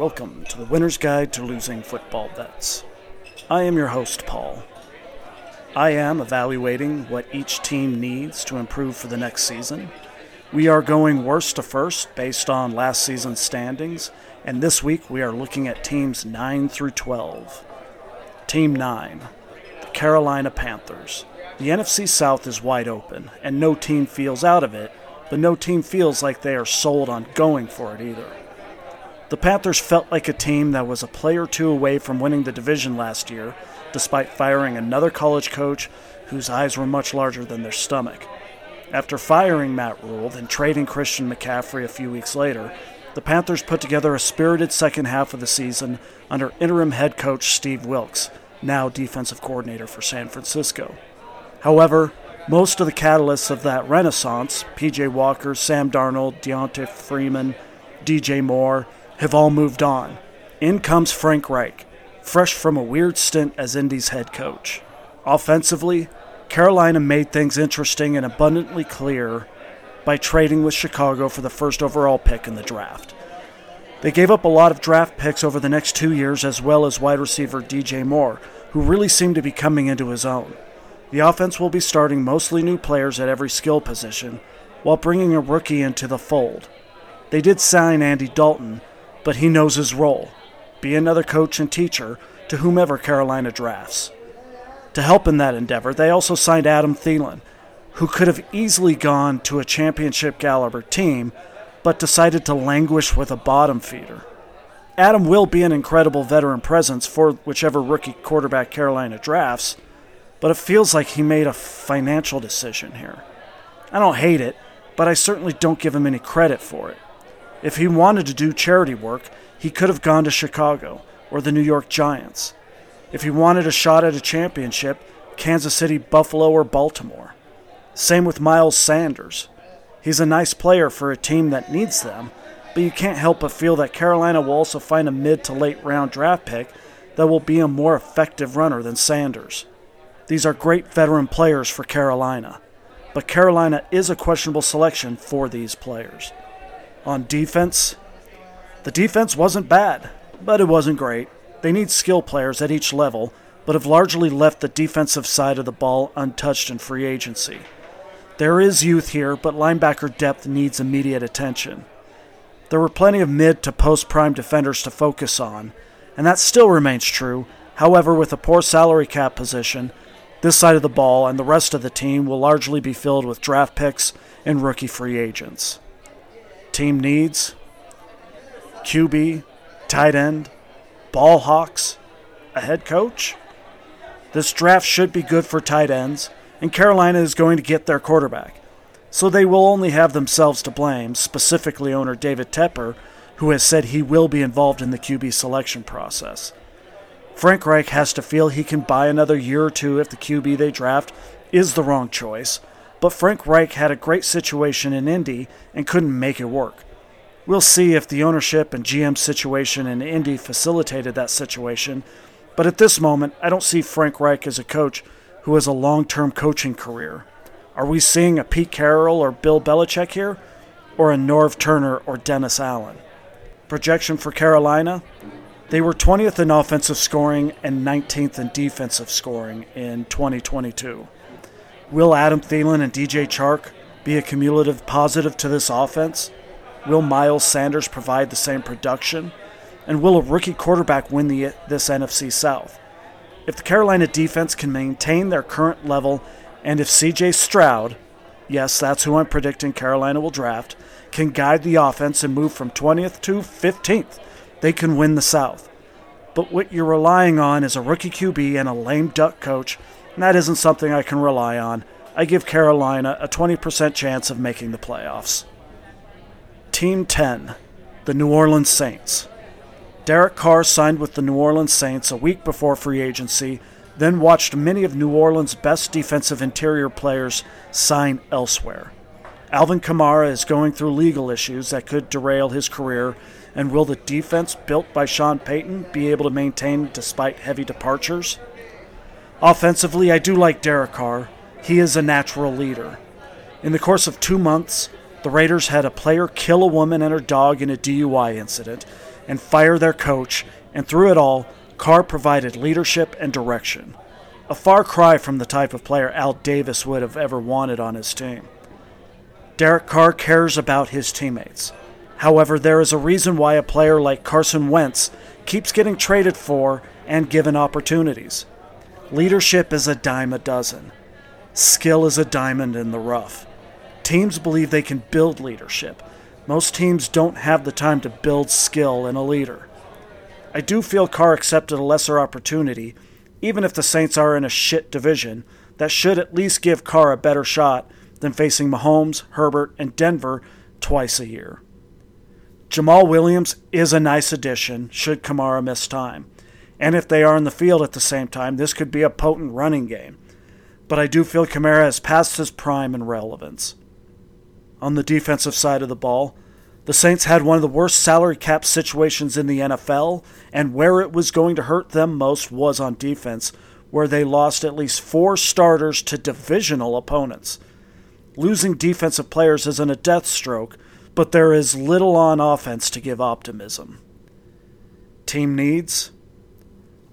Welcome to the Winner's Guide to Losing Football Bets. I am your host, Paul. I am evaluating what each team needs to improve for the next season. We are going worst to first based on last season's standings, and this week we are looking at teams 9 through 12. Team 9, the Carolina Panthers. The NFC South is wide open, and no team feels out of it, but no team feels like they are sold on going for it either. The Panthers felt like a team that was a play or two away from winning the division last year, despite firing another college coach whose eyes were much larger than their stomach. After firing Matt Rhule and trading Christian McCaffrey a few weeks later, the Panthers put together a spirited second half of the season under interim head coach Steve Wilks, now defensive coordinator for San Francisco. However, most of the catalysts of that renaissance, PJ Walker, Sam Darnold, D'Onta Foreman, DJ Moore, have all moved on. In comes Frank Reich, fresh from a weird stint as Indy's head coach. Offensively, Carolina made things interesting and abundantly clear by trading with Chicago for the first overall pick in the draft. They gave up a lot of draft picks over the next two years, as well as wide receiver DJ Moore, who really seemed to be coming into his own. The offense will be starting mostly new players at every skill position, while bringing a rookie into the fold. They did sign Andy Dalton, but he knows his role be another coach and teacher to whomever Carolina drafts. To help in that endeavor, they also signed Adam Thielen, who could have easily gone to a championship caliber team, but decided to languish with a bottom feeder. Adam will be an incredible veteran presence for whichever rookie quarterback Carolina drafts, but it feels like he made a financial decision here. I don't hate it, but I certainly don't give him any credit for it. If he wanted to do charity work, he could have gone to Chicago or the New York Giants. If he wanted a shot at a championship, Kansas City, Buffalo, or Baltimore. Same with Miles Sanders. He's a nice player for a team that needs them, but you can't help but feel that Carolina will also find a mid to late round draft pick that will be a more effective runner than Sanders. These are great veteran players for Carolina, but Carolina is a questionable selection for these players. On defense, the defense wasn't bad, but it wasn't great. They need skill players at each level, but have largely left the defensive side of the ball untouched in free agency. There is youth here, but linebacker depth needs immediate attention. There were plenty of mid to post prime defenders to focus on, and that still remains true. However, with a poor salary cap position, this side of the ball and the rest of the team will largely be filled with draft picks and rookie free agents team needs QB, tight end, ball hawks, a head coach. This draft should be good for tight ends, and Carolina is going to get their quarterback. So they will only have themselves to blame, specifically owner David Tepper, who has said he will be involved in the QB selection process. Frank Reich has to feel he can buy another year or two if the QB they draft is the wrong choice, but Frank Reich had a great situation in Indy and couldn't make it work. We'll see if the ownership and GM situation in Indy facilitated that situation, but at this moment, I don't see Frank Reich as a coach who has a long term coaching career. Are we seeing a Pete Carroll or Bill Belichick here, or a Norv Turner or Dennis Allen? Projection for Carolina? They were 20th in offensive scoring and 19th in defensive scoring in 2022. Will Adam Thielen and DJ Chark be a cumulative positive to this offense? Will Miles Sanders provide the same production? And will a rookie quarterback win the, this NFC South? If the Carolina defense can maintain their current level, and if CJ Stroud, yes, that's who I'm predicting Carolina will draft, can guide the offense and move from 20th to 15th, they can win the South. But what you're relying on is a rookie QB and a lame duck coach and that isn't something I can rely on. I give Carolina a 20% chance of making the playoffs. Team 10, the New Orleans Saints. Derek Carr signed with the New Orleans Saints a week before free agency, then watched many of New Orleans' best defensive interior players sign elsewhere. Alvin Kamara is going through legal issues that could derail his career, and will the defense built by Sean Payton be able to maintain despite heavy departures? Offensively, I do like Derek Carr. He is a natural leader. In the course of two months, the Raiders had a player kill a woman and her dog in a DUI incident, and fire their coach, and through it all, Carr provided leadership and direction. A far cry from the type of player Al Davis would have ever wanted on his team. Derek Carr cares about his teammates. However, there is a reason why a player like Carson Wentz keeps getting traded for and given opportunities. Leadership is a dime a dozen. Skill is a diamond in the rough. Teams believe they can build leadership. Most teams don't have the time to build skill in a leader. I do feel Carr accepted a lesser opportunity, even if the Saints are in a shit division, that should at least give Carr a better shot than facing Mahomes, Herbert, and Denver twice a year. Jamaal Williams is a nice addition should Kamara miss time. And if they are in the field at the same time, this could be a potent running game. But I do feel Kamara has passed his prime in relevance. On the defensive side of the ball, the Saints had one of the worst salary cap situations in the NFL, and where it was going to hurt them most was on defense, where they lost at least four starters to divisional opponents. Losing defensive players isn't a death stroke, but there is little on offense to give optimism. Team needs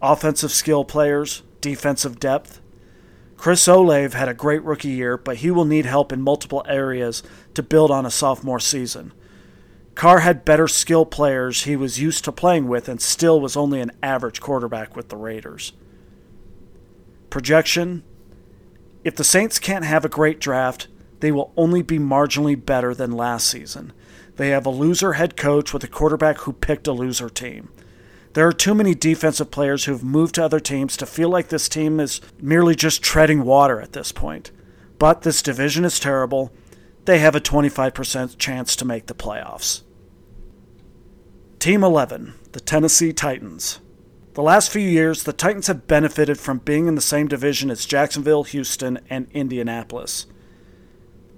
offensive skill players, defensive depth. Chris Olave had a great rookie year, but he will need help in multiple areas to build on a sophomore season. Carr had better skill players he was used to playing with and still was only an average quarterback with the Raiders. Projection If the Saints can't have a great draft, they will only be marginally better than last season. They have a loser head coach with a quarterback who picked a loser team. There are too many defensive players who've moved to other teams to feel like this team is merely just treading water at this point. But this division is terrible. They have a 25% chance to make the playoffs. Team 11, the Tennessee Titans. The last few years, the Titans have benefited from being in the same division as Jacksonville, Houston, and Indianapolis.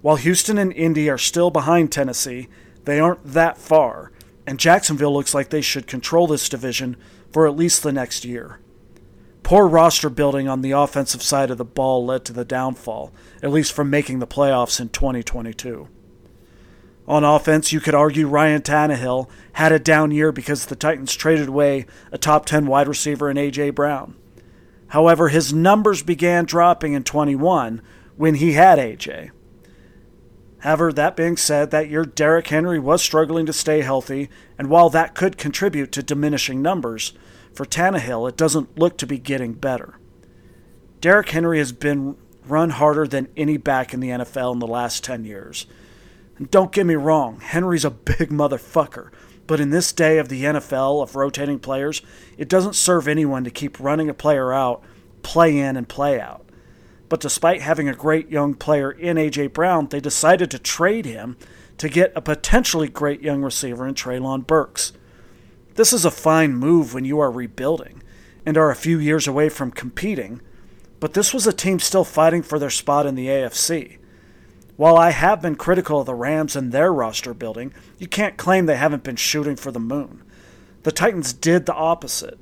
While Houston and Indy are still behind Tennessee, they aren't that far, and Jacksonville looks like they should control this division for at least the next year. Poor roster building on the offensive side of the ball led to the downfall, at least from making the playoffs in 2022. On offense, you could argue Ryan Tannehill had a down year because the Titans traded away a top 10 wide receiver in A.J. Brown. However, his numbers began dropping in 21 when he had A.J. However, that being said, that year Derrick Henry was struggling to stay healthy, and while that could contribute to diminishing numbers, for Tannehill, it doesn't look to be getting better. Derrick Henry has been run harder than any back in the NFL in the last 10 years and don't get me wrong, Henry's a big motherfucker. But in this day of the NFL of rotating players, it doesn't serve anyone to keep running a player out, play in and play out. But despite having a great young player in A.J. Brown, they decided to trade him to get a potentially great young receiver in Treylon Burks. This is a fine move when you are rebuilding and are a few years away from competing, but this was a team still fighting for their spot in the AFC. While I have been critical of the Rams and their roster building, you can't claim they haven't been shooting for the moon. The Titans did the opposite.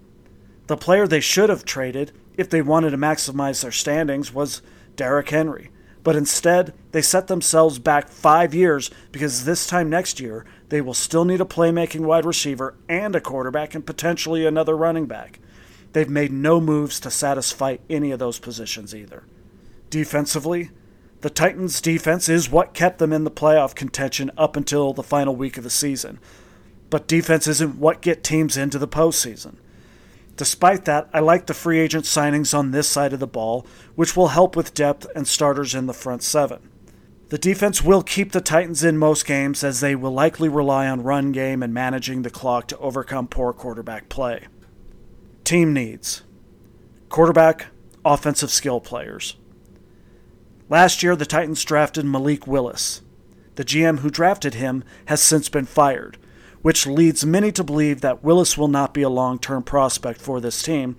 The player they should have traded, if they wanted to maximize their standings, was Derrick Henry. But instead, they set themselves back five years because this time next year, they will still need a playmaking wide receiver and a quarterback and potentially another running back. They've made no moves to satisfy any of those positions either. Defensively, the Titans' defense is what kept them in the playoff contention up until the final week of the season. But defense isn't what get teams into the postseason. Despite that, I like the free agent signings on this side of the ball, which will help with depth and starters in the front seven. The defense will keep the Titans in most games as they will likely rely on run game and managing the clock to overcome poor quarterback play. Team needs quarterback, offensive skill players. Last year, the Titans drafted Malik Willis. The GM who drafted him has since been fired, which leads many to believe that Willis will not be a long term prospect for this team,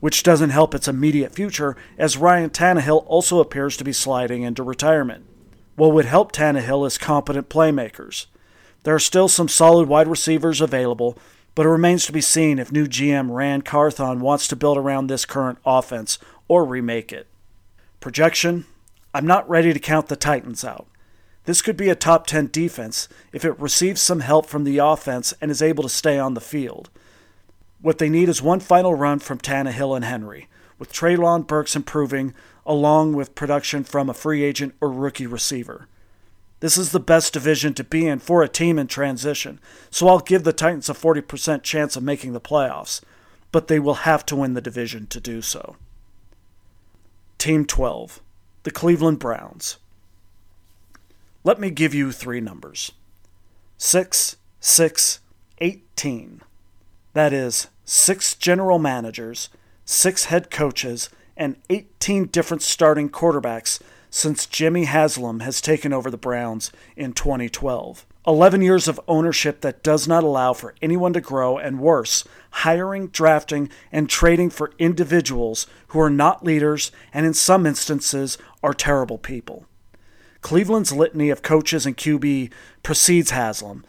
which doesn't help its immediate future as Ryan Tannehill also appears to be sliding into retirement. What would help Tannehill is competent playmakers. There are still some solid wide receivers available, but it remains to be seen if new GM Ran Carthon wants to build around this current offense or remake it. Projection I'm not ready to count the Titans out. This could be a top 10 defense if it receives some help from the offense and is able to stay on the field. What they need is one final run from Tannehill and Henry, with Treylon Burks improving, along with production from a free agent or rookie receiver. This is the best division to be in for a team in transition, so I'll give the Titans a 40% chance of making the playoffs, but they will have to win the division to do so. Team 12, the Cleveland Browns. Let me give you three numbers 6, 6, 18. That is, six general managers, six head coaches, and 18 different starting quarterbacks since Jimmy Haslam has taken over the Browns in 2012. 11 years of ownership that does not allow for anyone to grow, and worse, hiring, drafting, and trading for individuals who are not leaders and in some instances are terrible people. Cleveland's litany of coaches and QB precedes Haslam,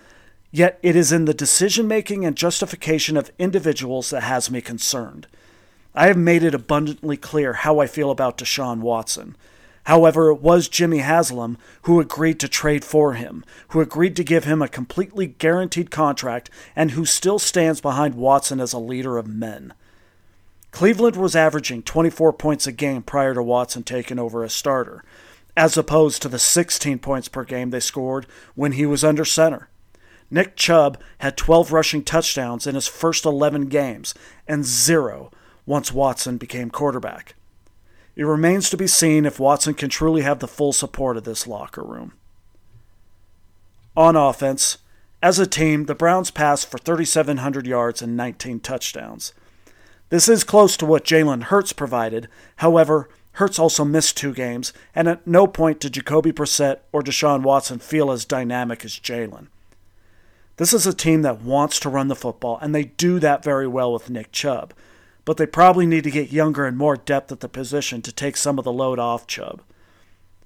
yet it is in the decision making and justification of individuals that has me concerned. I have made it abundantly clear how I feel about Deshaun Watson. However, it was Jimmy Haslam who agreed to trade for him, who agreed to give him a completely guaranteed contract, and who still stands behind Watson as a leader of men. Cleveland was averaging 24 points a game prior to Watson taking over as starter, as opposed to the 16 points per game they scored when he was under center. Nick Chubb had 12 rushing touchdowns in his first 11 games and zero once Watson became quarterback. It remains to be seen if Watson can truly have the full support of this locker room. On offense, as a team, the Browns passed for 3,700 yards and 19 touchdowns. This is close to what Jalen Hurts provided. However, Hurts also missed two games, and at no point did Jacoby Brissett or Deshaun Watson feel as dynamic as Jalen. This is a team that wants to run the football, and they do that very well with Nick Chubb but they probably need to get younger and more depth at the position to take some of the load off Chubb.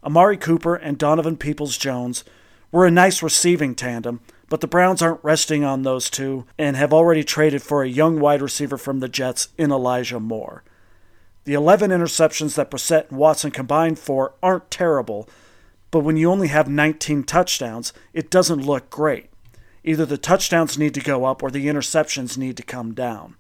Amari Cooper and Donovan Peoples Jones were a nice receiving tandem, but the Browns aren't resting on those two and have already traded for a young wide receiver from the Jets in Elijah Moore. The 11 interceptions that Brissett and Watson combined for aren't terrible, but when you only have 19 touchdowns, it doesn't look great. Either the touchdowns need to go up or the interceptions need to come down.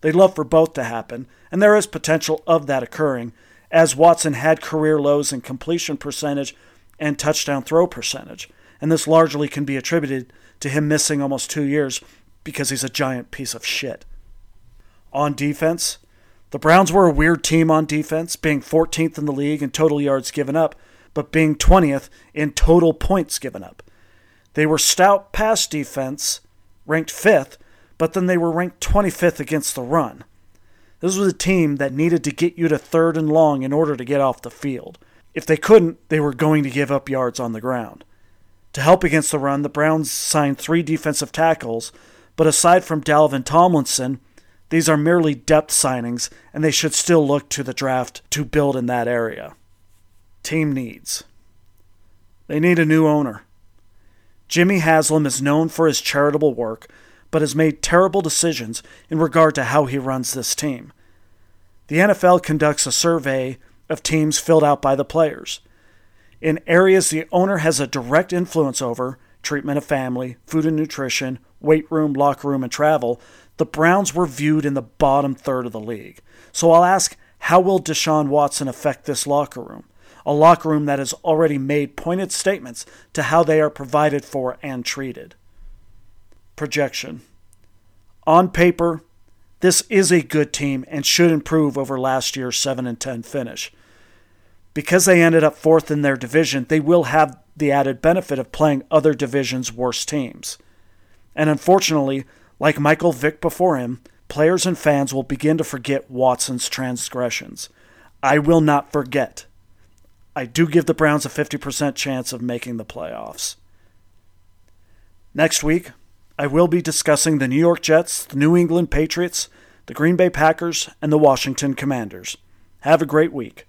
They'd love for both to happen, and there is potential of that occurring, as Watson had career lows in completion percentage and touchdown throw percentage, and this largely can be attributed to him missing almost two years because he's a giant piece of shit. On defense, the Browns were a weird team on defense, being 14th in the league in total yards given up, but being 20th in total points given up. They were stout pass defense, ranked 5th, but then they were ranked 25th against the run. This was a team that needed to get you to third and long in order to get off the field. If they couldn't, they were going to give up yards on the ground. To help against the run, the Browns signed three defensive tackles, but aside from Dalvin Tomlinson, these are merely depth signings, and they should still look to the draft to build in that area. Team needs. They need a new owner. Jimmy Haslam is known for his charitable work, but has made terrible decisions in regard to how he runs this team. The NFL conducts a survey of teams filled out by the players. In areas the owner has a direct influence over treatment of family, food and nutrition, weight room, locker room, and travel the Browns were viewed in the bottom third of the league. So I'll ask how will Deshaun Watson affect this locker room? A locker room that has already made pointed statements to how they are provided for and treated projection. On paper, this is a good team and should improve over last year's 7 and 10 finish. Because they ended up fourth in their division, they will have the added benefit of playing other divisions' worst teams. And unfortunately, like Michael Vick before him, players and fans will begin to forget Watson's transgressions. I will not forget. I do give the Browns a 50% chance of making the playoffs. Next week, I will be discussing the New York Jets, the New England Patriots, the Green Bay Packers, and the Washington Commanders. Have a great week.